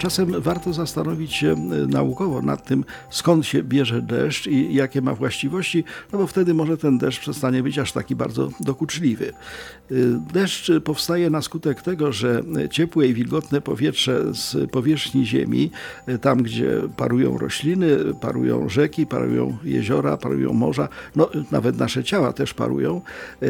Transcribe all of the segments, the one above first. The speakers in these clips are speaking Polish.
Czasem warto zastanowić się e, naukowo nad tym, skąd się bierze deszcz i jakie ma właściwości, no bo wtedy może ten deszcz przestanie być aż taki bardzo dokuczliwy. E, deszcz powstaje na skutek tego, że ciepłe i wilgotne powietrze z powierzchni Ziemi, e, tam gdzie parują rośliny, parują rzeki, parują jeziora, parują morza, no nawet nasze ciała też parują,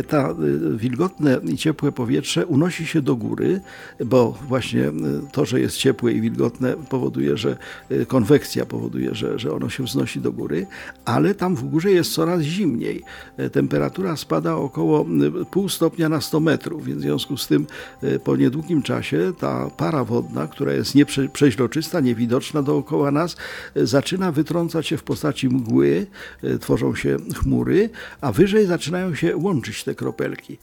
ta wilgotne i ciepłe powietrze unosi się do góry, bo właśnie to, że jest ciepłe i wilgotne, wilgotne powoduje, że y, konwekcja powoduje, że, że ono się wznosi do góry, ale tam w górze jest coraz zimniej. E, temperatura spada około y, pół stopnia na 100 metrów, więc w związku z tym y, po niedługim czasie ta para wodna, która jest nieprzeźroczysta, niewidoczna dookoła nas, zaczyna wytrącać się w postaci mgły, tworzą się chmury, a wyżej zaczynają się łączyć te kropelki.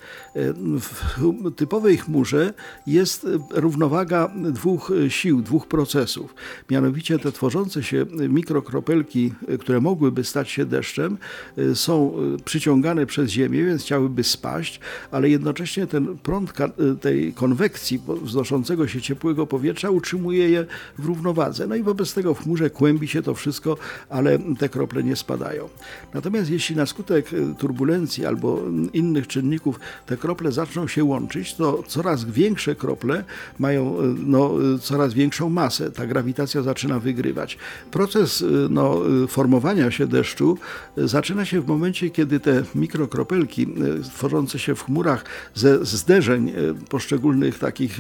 W typowej chmurze jest równowaga dwóch sił, dwóch procesów. Mianowicie te tworzące się mikrokropelki, które mogłyby stać się deszczem, y, są y, przyciągane przez Ziemię, więc chciałyby spaść, ale jednocześnie ten prąd tej konwekcji wznoszącego się ciepłego powietrza utrzymuje je w równowadze. No i wobec tego w chmurze kłębi się to wszystko, ale te krople nie spadają. Natomiast jeśli na skutek turbulencji albo innych czynników te krople zaczną się łączyć, to coraz większe krople mają no, coraz większą masę. Ta grawitacja zaczyna wygrywać. Proces y, no, y, formowania się deszczu y, zaczyna się w momencie, kiedy te mikrokropelki tworzące się w chmurach ze zderzeń poszczególnych takich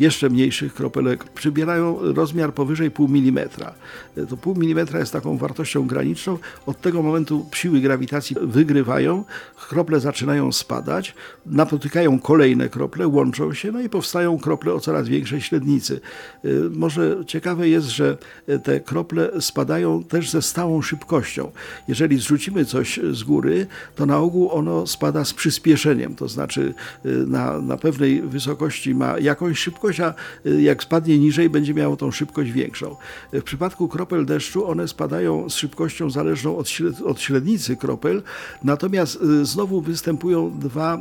jeszcze mniejszych kropelek przybierają rozmiar powyżej pół milimetra. To pół milimetra jest taką wartością graniczną. Od tego momentu siły grawitacji wygrywają, krople zaczynają spadać, napotykają kolejne krople, łączą się, no i powstają krople o coraz większej średnicy może ciekawe jest, że te krople spadają też ze stałą szybkością. Jeżeli zrzucimy coś z góry, to na ogół ono spada z przyspieszeniem, to znaczy y, na, na pewnej wysokości ma jakąś szybkość, a y, jak spadnie niżej, będzie miało tą szybkość większą. W przypadku kropel deszczu one spadają z szybkością zależną od, od średnicy kropel, natomiast znowu występują dwa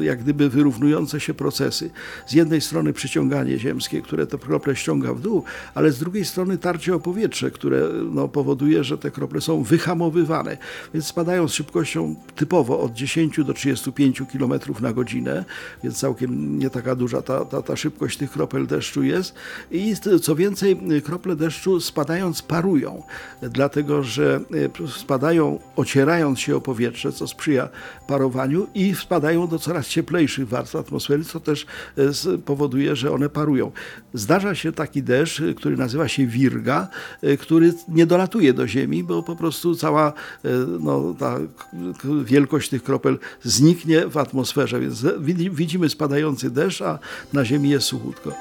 jak gdyby wyrównujące się procesy. Z jednej strony przyciąganie ziemskie, które te krople ściąga w dół, ale z drugiej strony tarcie o powietrze, które no, powoduje, że te krople są wyhamowywane, więc spadają z szybkością typowo od 10 do 35 km na godzinę, więc całkiem nie taka duża ta, ta, ta szybkość tych kropel deszczu jest. I co więcej, krople deszczu spadając parują, dlatego że e, spadają ocierając się o powietrze, co sprzyja parowaniu i spadają do coraz cieplejszych warstw atmosfery, co też e, powoduje, że one parują. Zdarza się taki deszcz, który nazywa się wirga, e, który nie dolatuje do ziemi, bo po prostu cała e, no, ta wielkość tych kropel zniknie w atmosferze, więc widzimy spadający deszcz, a na ziemi jest suchutko.